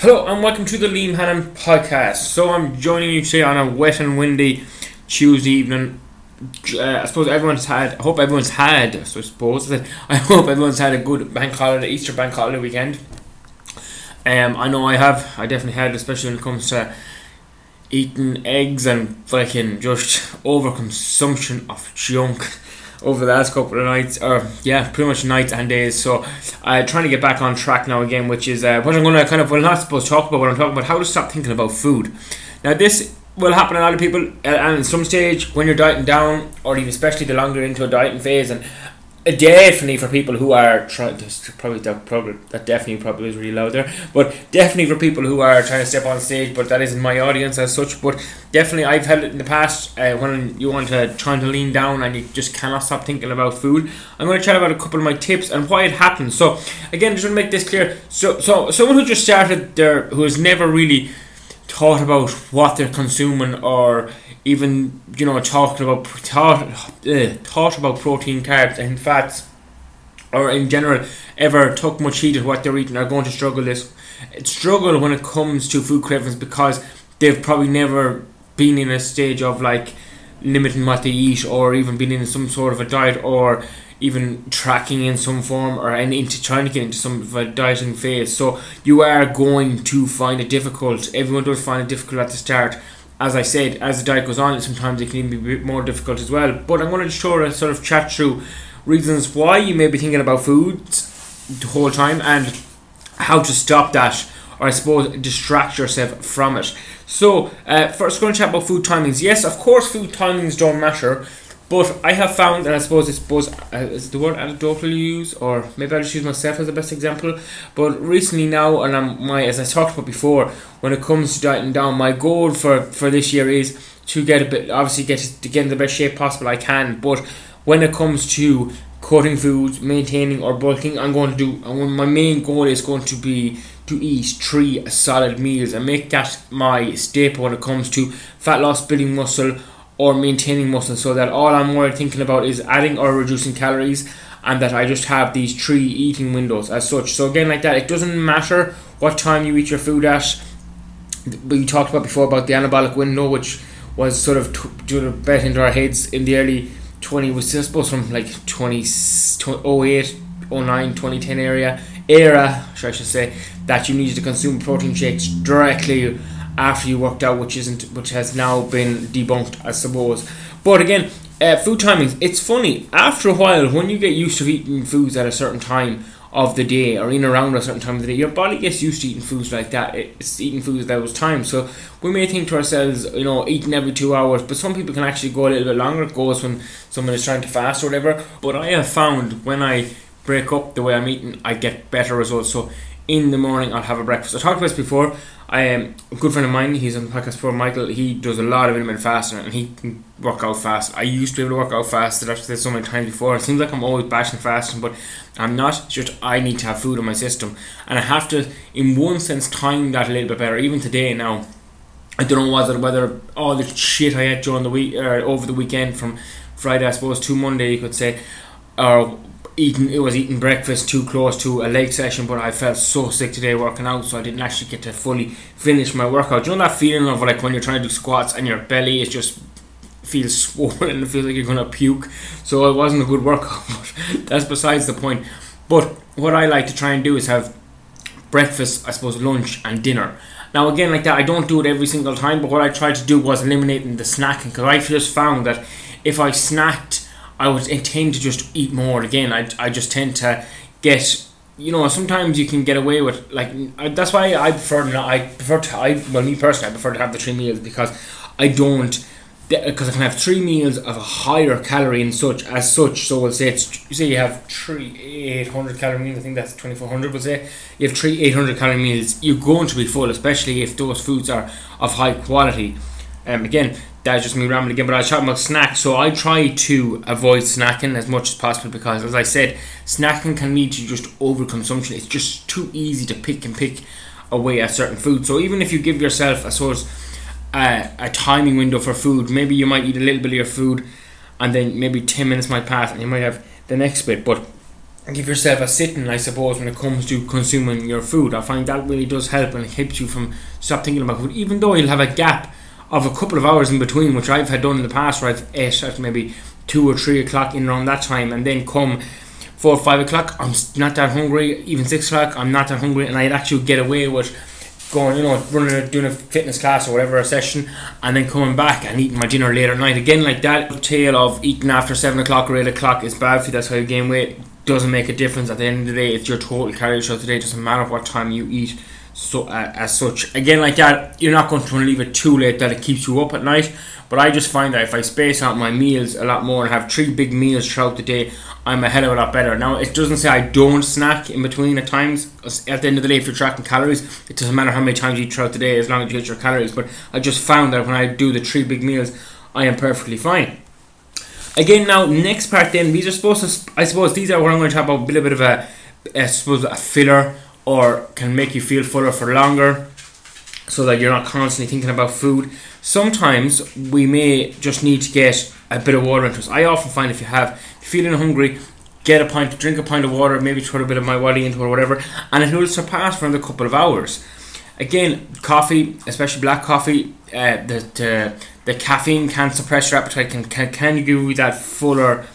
Hello and welcome to the Liam Hannon podcast. So I'm joining you today on a wet and windy Tuesday evening. Uh, I suppose everyone's had. I hope everyone's had. So I suppose I hope everyone's had a good bank holiday, Easter bank holiday weekend. Um, I know I have. I definitely had, especially when it comes to eating eggs and fucking just overconsumption of junk over the last couple of nights, or yeah, pretty much nights and days. So, uh, trying to get back on track now again, which is uh, what I'm going to kind of, well, not supposed to talk about, what I'm talking about, how to stop thinking about food. Now, this will happen to a lot of people, uh, and at some stage when you're dieting down, or even especially the longer into a dieting phase, and definitely for people who are trying to probably that probably that definitely probably is really loud there but definitely for people who are trying to step on stage but that isn't my audience as such but definitely I've had it in the past uh, when you want to trying to lean down and you just cannot stop thinking about food I'm going to chat about a couple of my tips and why it happens so again just want to make this clear. So so someone who just started there who has never really thought about what they're consuming or even you know talking about thought, uh, thought about protein, carbs, and fats, or in general ever took much heed of what they're eating are going to struggle this struggle when it comes to food cravings because they've probably never been in a stage of like limiting what they eat or even been in some sort of a diet or even tracking in some form or into trying to get into some of a dieting phase. So you are going to find it difficult. Everyone does find it difficult at the start as I said, as the diet goes on, sometimes it can even be a bit more difficult as well. But I'm going to show a sort of chat through reasons why you may be thinking about food the whole time and how to stop that, or I suppose distract yourself from it. So, uh, first, going to chat about food timings. Yes, of course, food timings don't matter but I have found, and I suppose it's suppose uh, is the word anecdotal you use, or maybe I'll just use myself as the best example. But recently now, and I'm my as I talked about before, when it comes to dieting down, my goal for for this year is to get a bit, obviously get to get in the best shape possible I can. But when it comes to cutting foods, maintaining or bulking, I'm going to do. My main goal is going to be to eat three solid meals and make that my staple when it comes to fat loss, building muscle or maintaining muscle so that all I'm more thinking about is adding or reducing calories and that I just have these three eating windows as such. So again like that it doesn't matter what time you eat your food at. We talked about before about the anabolic window which was sort of t- a bet into our heads in the early 20 was I suppose from like 20 08 09 2010 area era should I should say that you needed to consume protein shakes directly after you worked out, which isn't, which has now been debunked, I suppose. But again, uh, food timings. It's funny after a while when you get used to eating foods at a certain time of the day or in around a certain time of the day, your body gets used to eating foods like that. It's eating foods at those times. So we may think to ourselves, you know, eating every two hours, but some people can actually go a little bit longer. It goes when someone is trying to fast or whatever. But I have found when I break up the way I'm eating, I get better results. So in the morning, I'll have a breakfast. I talked about this before. I am a good friend of mine. He's on the podcast for Michael. He does a lot of intermittent fasting and he can work out fast. I used to be able to work out fast. I've said so many times before. It seems like I'm always bashing fasting, but I'm not. Just I need to have food in my system, and I have to, in one sense, time that a little bit better. Even today now, I don't know whether whether all the shit I ate during the week or uh, over the weekend from Friday, I suppose, to Monday, you could say, or eating it was eating breakfast too close to a leg session but I felt so sick today working out so I didn't actually get to fully finish my workout. You know that feeling of like when you're trying to do squats and your belly is just feels swollen and it feels like you're gonna puke? So it wasn't a good workout but that's besides the point. But what I like to try and do is have breakfast I suppose lunch and dinner. Now again like that I don't do it every single time but what I tried to do was eliminating the snacking because I just found that if I snacked I would tend to just eat more again. I, I just tend to get you know sometimes you can get away with like that's why I prefer not I prefer to I well me personally I prefer to have the three meals because I don't because I can have three meals of a higher calorie and such as such. So we'll say it's you say you have three eight hundred calorie meals. I think that's twenty four hundred. We'll say you have three eight hundred calorie meals. You're going to be full, especially if those foods are of high quality. Um, again, that's just me rambling again, but I was talking about snacks. So I try to avoid snacking as much as possible because, as I said, snacking can lead to just overconsumption. It's just too easy to pick and pick away at certain food. So even if you give yourself a sort of uh, a timing window for food, maybe you might eat a little bit of your food, and then maybe ten minutes might pass, and you might have the next bit. But give yourself a sitting, I suppose, when it comes to consuming your food. I find that really does help and it keeps you from stop thinking about food, even though you'll have a gap of a couple of hours in between, which I've had done in the past, where I've ate at maybe two or three o'clock in around that time, and then come four or five o'clock, I'm not that hungry. Even six o'clock, I'm not that hungry, and I'd actually get away with going, you know, running, a, doing a fitness class or whatever, a session, and then coming back and eating my dinner later at night. Again, like that tale of eating after seven o'clock or eight o'clock is bad for you. That's how you gain weight. Doesn't make a difference at the end of the day. It's your total calorie show today. Doesn't matter what time you eat. So uh, as such, again, like that, you're not going to leave it too late that it keeps you up at night. But I just find that if I space out my meals a lot more and have three big meals throughout the day, I'm a hell of a lot better. Now, it doesn't say I don't snack in between at times. At the end of the day, if you're tracking calories, it doesn't matter how many times you eat throughout the day as long as you hit your calories. But I just found that when I do the three big meals, I am perfectly fine. Again, now, next part then, these are supposed to, I suppose, these are what I'm going to talk about a little bit of a, I suppose, a filler or can make you feel fuller for longer so that you're not constantly thinking about food. Sometimes we may just need to get a bit of water into us. I often find if you have feeling hungry, get a pint, drink a pint of water, maybe throw a bit of MiWadi into it or whatever, and it will surpass for another couple of hours. Again, coffee, especially black coffee, uh, the, the the caffeine can suppress your appetite, can can, can give you that fuller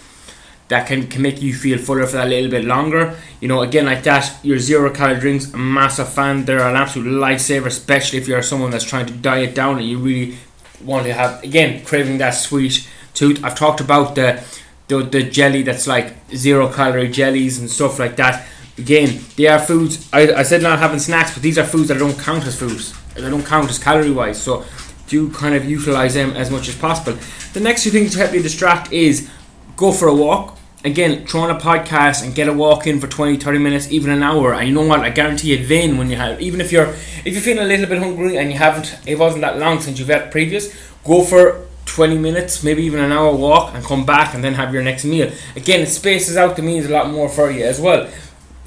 that can, can make you feel fuller for that little bit longer. You know, again, like that, your zero calorie drinks, a massive fan. They're an absolute lifesaver, especially if you're someone that's trying to diet down and you really want to have, again, craving that sweet tooth. I've talked about the, the, the jelly that's like zero calorie jellies and stuff like that. Again, they are foods. I, I said not having snacks, but these are foods that don't count as foods. They don't count as calorie wise. So do kind of utilize them as much as possible. The next two things to help you distract is go for a walk. Again, throw on a podcast and get a walk in for 20, 30 minutes, even an hour. And you know what? I guarantee you then when you have even if you're if you're feeling a little bit hungry and you haven't it wasn't that long since you've had previous, go for 20 minutes, maybe even an hour walk and come back and then have your next meal. Again, it spaces out the meals a lot more for you as well.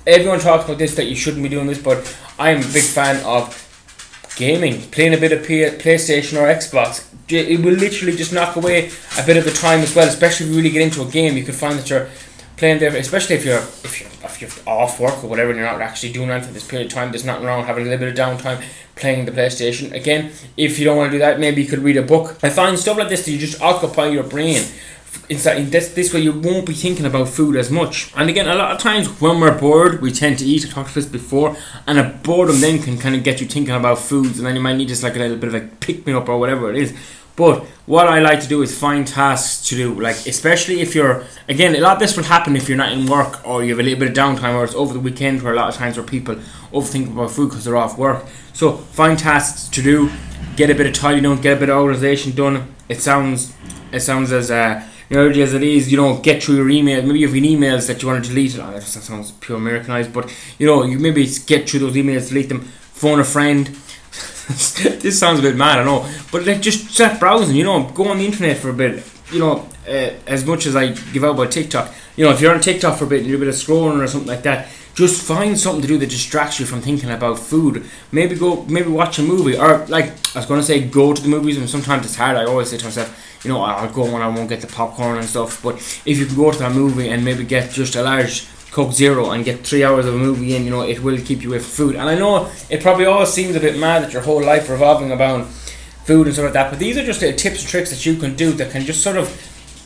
Everyone talks about this that you shouldn't be doing this, but I am a big fan of gaming, playing a bit of PlayStation or Xbox, it will literally just knock away a bit of the time as well. Especially if you really get into a game, you can find that you're playing there. Especially if you're if you're if you're off work or whatever, and you're not actually doing anything for this period of time. There's nothing wrong having a little bit of downtime playing the PlayStation. Again, if you don't want to do that, maybe you could read a book. I find stuff like this that you just occupy your brain inside this this way you won't be thinking about food as much. And again, a lot of times when we're bored, we tend to eat. I talked about this before, and a boredom then can kind of get you thinking about foods, and then you might need just like a little bit of a pick me up or whatever it is. But what I like to do is find tasks to do, like especially if you're again a lot of this will happen if you're not in work or you have a little bit of downtime or it's over the weekend where a lot of times where people overthink about food because they're off work. So find tasks to do, get a bit of tidy done, get a bit of organisation done. It sounds it sounds as uh, nerdy as it is, you know, get through your email. Maybe you have emails that you want to delete. Oh, that sounds pure Americanized, but you know, you maybe get through those emails, delete them, phone a friend. this sounds a bit mad, I know, but like just start browsing. You know, go on the internet for a bit. You know, uh, as much as I give out about TikTok, you know, if you're on TikTok for a bit and you're a bit of scrolling or something like that, just find something to do that distracts you from thinking about food. Maybe go, maybe watch a movie, or like I was going to say, go to the movies. And sometimes it's hard. I always say to myself, you know, I'll go when I won't get the popcorn and stuff. But if you can go to that movie and maybe get just a large Coke Zero and get three hours of a movie in, you know, it will keep you with food. And I know it probably all seems a bit mad that your whole life revolving about food and stuff like that. But these are just the tips and tricks that you can do that can just sort of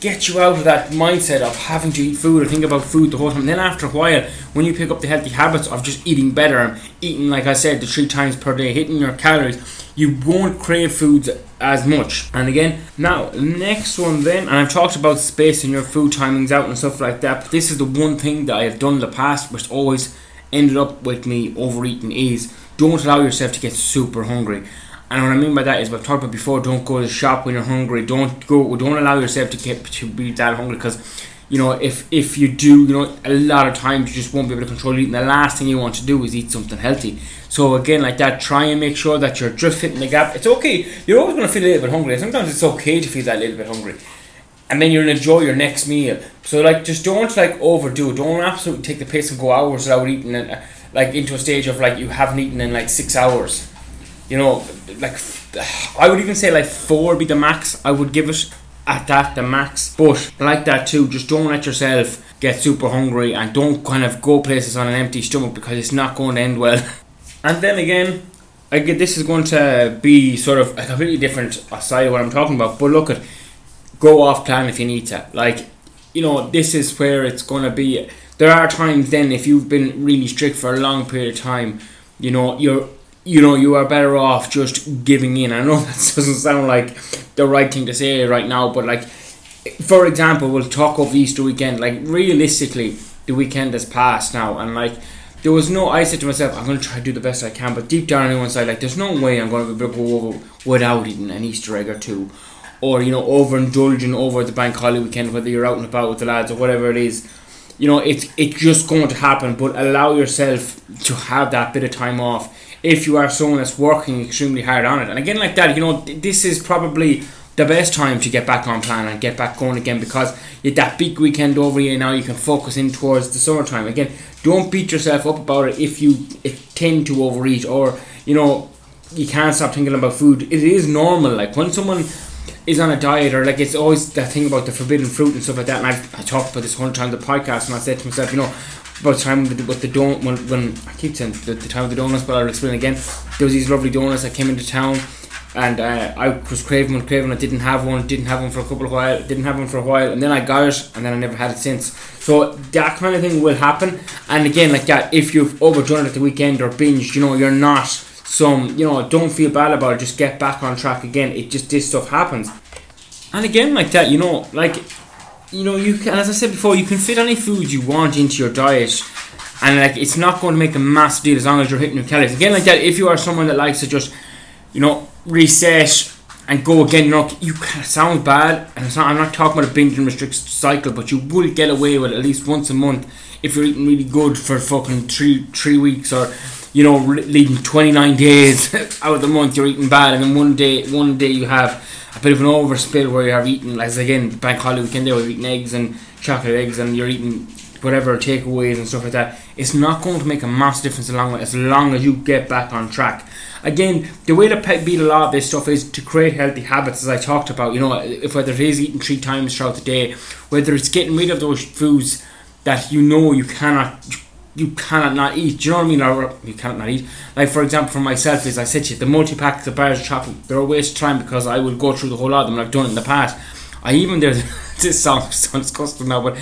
get you out of that mindset of having to eat food or think about food the whole time. And then after a while, when you pick up the healthy habits of just eating better and eating, like I said, the three times per day, hitting your calories, you won't crave foods as much. And again, now next one then, and I've talked about spacing your food timings out and stuff like that. But this is the one thing that I have done in the past, which always ended up with me overeating is don't allow yourself to get super hungry. And what I mean by that is, we've talked about before. Don't go to the shop when you're hungry. Don't go. Don't allow yourself to get to be that hungry because, you know, if if you do, you know, a lot of times you just won't be able to control eating. The last thing you want to do is eat something healthy. So again, like that, try and make sure that you're just fitting the gap. It's okay. You're always going to feel a little bit hungry. Sometimes it's okay to feel that little bit hungry and then you'll enjoy your next meal. So like, just don't like overdo it. Don't absolutely take the piss and go hours without eating, and like into a stage of like you haven't eaten in like six hours you know, like I would even say like four be the max. I would give it at that the max. But like that too, just don't let yourself get super hungry and don't kind of go places on an empty stomach because it's not going to end well. and then again, I get this is going to be sort of a completely different side of what I'm talking about. But look at go off plan if you need to. Like, you know, this is where it's going to be. There are times then if you've been really strict for a long period of time, you know, you're you know you are better off just giving in. I know that doesn't sound like the right thing to say right now, but like for example, we'll talk of Easter weekend. Like realistically, the weekend has passed now, and like there was no. I said to myself, I'm going to try to do the best I can, but deep down on one side, like there's no way I'm going to be able to go over without eating an Easter egg or two, or you know, overindulging over the bank holiday weekend, whether you're out and about with the lads or whatever it is. You know, it's it's just going to happen, but allow yourself to have that bit of time off if you are someone that's working extremely hard on it. And again, like that, you know, this is probably the best time to get back on plan and get back going again because you that big weekend over you now you can focus in towards the summertime. Again don't beat yourself up about it if you tend to overeat or you know you can't stop thinking about food. It is normal. Like when someone is on a diet or like it's always that thing about the forbidden fruit and stuff like that and I've, I talked about this times on the podcast and I said to myself you know about the time with the, with the don when, when I keep saying the, the time of the donuts but I'll explain again there was these lovely donuts that came into town and uh, I was craving one, craving. I didn't have one, didn't have one for a couple of while, didn't have one for a while, and then I got it, and then I never had it since. So that kind of thing will happen. And again, like that, if you've overdone it at the weekend or binged, you know, you're not some, you know, don't feel bad about it. Just get back on track again. It just this stuff happens. And again, like that, you know, like you know, you can, as I said before, you can fit any food you want into your diet. And like it's not going to make a massive deal as long as you're hitting your calories. Again, like that, if you are someone that likes to just, you know, reset and go again. You know, you sound bad, and it's not. I'm not talking about a binge and restrict cycle, but you will get away with it at least once a month if you're eating really good for fucking three three weeks or you know leading 29 days out of the month you're eating bad, and then one day one day you have a bit of an overspill where you have eaten, as again bank holiday weekend there, you're eating eggs and chocolate eggs, and you're eating whatever takeaways and stuff like that. It's not going to make a massive difference along as long as you get back on track again, the way to beat a lot of this stuff is to create healthy habits, as I talked about. You know, if whether it is eating three times throughout the day, whether it's getting rid of those foods that you know you cannot. You cannot not eat. Do you know what I mean? Or you cannot not eat. Like for example, for myself, is I said to you, the multi pack, the bars of chocolate, they're a waste of time because I will go through the whole lot of them. I've done it in the past. I even there's this song sounds disgusting now, but uh,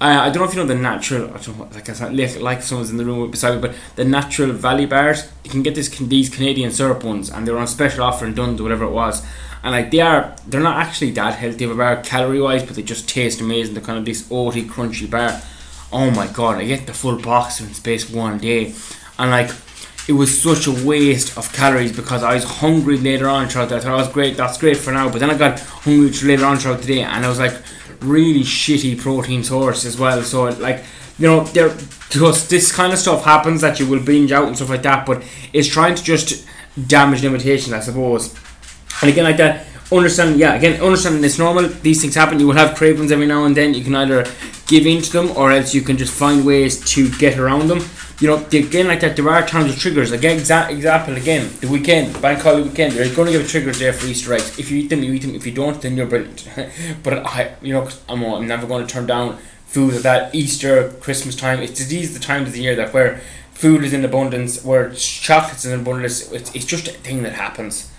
I don't know if you know the natural. I don't know, like I said, like, like someone's in the room beside me, but the natural Valley bars. You can get this these Canadian syrup ones, and they're on special offer in Dunnes, whatever it was. And like they are, they're not actually that healthy of a bar calorie wise, but they just taste amazing. They're kind of this oaty, crunchy bar. Oh my god, I get the full box in space one day, and like it was such a waste of calories because I was hungry later on throughout that. I thought oh, I was great, that's great for now. But then I got hungry later on throughout the day and I was like really shitty protein source as well. So like you know, there just this kind of stuff happens that you will binge out and stuff like that, but it's trying to just damage limitations, I suppose. And again like that understand yeah again understanding it's normal these things happen you will have cravings every now and then you can either give in to them or else you can just find ways to get around them you know, again like that, there are times of triggers. Again, exa- example again, the weekend, bank holiday weekend. You're going to give triggers there for Easter eggs. If you eat them, you eat them. If you don't, then you're brilliant. but I, you know, I'm, I'm never going to turn down food at that Easter, Christmas time. It's these the times of the year that where food is in abundance, where chocolates in abundance. It's, it's just a thing that happens.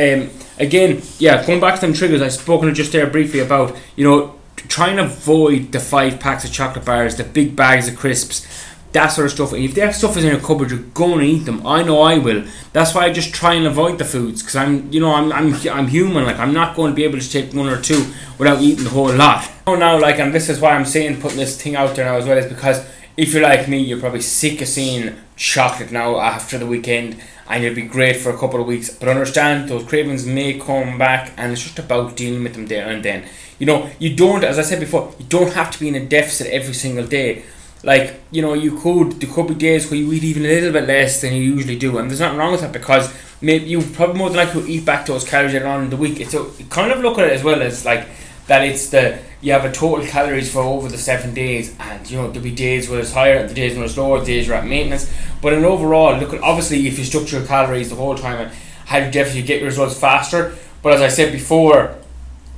Um, again, yeah, going back to them triggers, I've spoken just there briefly about you know trying to avoid the five packs of chocolate bars, the big bags of crisps that sort of stuff. And if that stuff is in your cupboard, you're going to eat them. I know I will. That's why I just try and avoid the foods because I'm, you know, I'm, I'm, I'm human. Like I'm not going to be able to take one or two without eating the whole lot. Oh, now, like, and this is why I'm saying putting this thing out there now as well is because if you're like me, you're probably sick of seeing chocolate now after the weekend, and you'll be great for a couple of weeks. But understand those cravings may come back, and it's just about dealing with them there and then. You know, you don't, as I said before, you don't have to be in a deficit every single day like you know you could there could be days where you eat even a little bit less than you usually do and there's nothing wrong with that because maybe you probably more than likely eat back those calories later on in the week it's a, kind of look at it as well as like that it's the you have a total calories for over the seven days and you know there'll be days where it's higher the days when it's lower the days you're at maintenance but in overall look at obviously if you structure your calories the whole time and how you definitely get your results faster but as I said before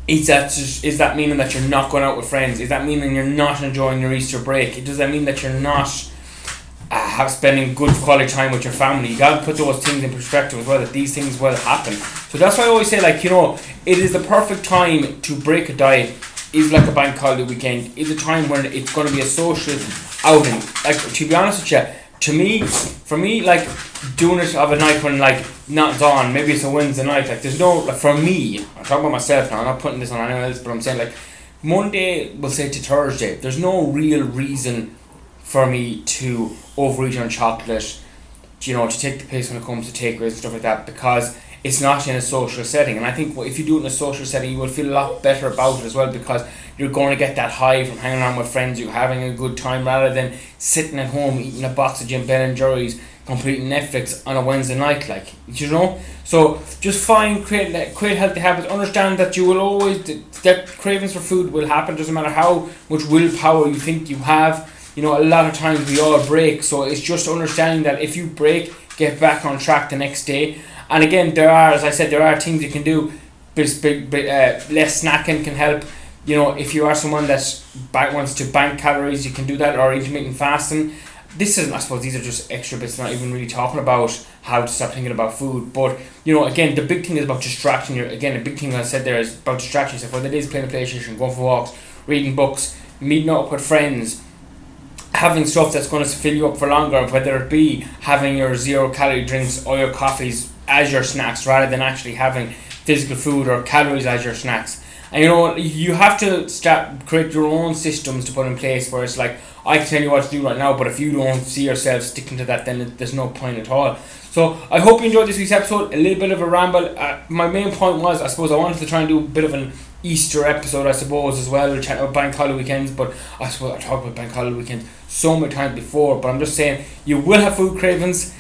is that just, is that meaning that you're not going out with friends? Is that meaning you're not enjoying your Easter break? Does that mean that you're not have spending good quality time with your family? You got to put those things in perspective as well. That these things will happen. So that's why I always say, like you know, it is the perfect time to break a diet. Is like a bank holiday weekend. Is a time when it's to be a social outing. Like to be honest with you, to me, for me, like doing it of a night when like not dawn, maybe it's a Wednesday night. Like there's no like for me. I'm talking about myself now. I'm not putting this on anyone else, but I'm saying like Monday, we'll say to Thursday. There's no real reason for me to overeat on chocolate. You know, to take the piss when it comes to takeaways and stuff like that because it's not in a social setting. And I think if you do it in a social setting, you will feel a lot better about it as well because you're going to get that high from hanging around with friends, you're having a good time rather than sitting at home eating a box of Jim Ben and Jerry's, completing Netflix on a Wednesday night, like you know. So just find create create healthy habits. Understand that you will always that cravings for food will happen. Doesn't matter how much willpower you think you have. You know, a lot of times we all break. So it's just understanding that if you break, get back on track the next day. And again, there are, as I said, there are things you can do. Bit, bit, bit, uh, less snacking can help you know, if you are someone that wants to bank calories, you can do that, or intermittent fasting. This isn't, I suppose, these are just extra bits. Not even really talking about how to stop thinking about food, but you know, again, the big thing is about distracting. Your again, the big thing I said there is about distracting yourself. Whether it is playing a PlayStation, going for walks, reading books, meeting up with friends, having stuff that's going to fill you up for longer. Whether it be having your zero calorie drinks or your coffees as your snacks, rather than actually having physical food or calories as your snacks and you know you have to start create your own systems to put in place where it's like I can tell you what to do right now, but if you don't see yourself sticking to that, then there's no point at all. So I hope you enjoyed this week's episode. A little bit of a ramble. Uh, my main point was, I suppose, I wanted to try and do a bit of an Easter episode, I suppose, as well. Chatting about bank holiday weekends, but I suppose I talked about bank holiday weekends so many times before. But I'm just saying, you will have food cravings.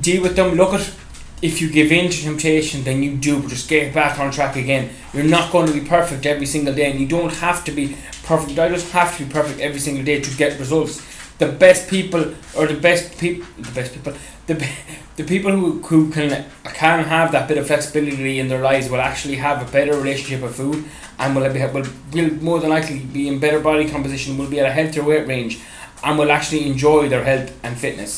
Deal with them. Look at if you give in to temptation, then you do, but just get back on track again. You're not going to be perfect every single day, and you don't have to be perfect. I just have to be perfect every single day to get results. The best people, or the best people, the best people, the the people who, who can can have that bit of flexibility in their lives will actually have a better relationship with food, and will be will, will more than likely be in better body composition, will be at a healthier weight range, and will actually enjoy their health and fitness.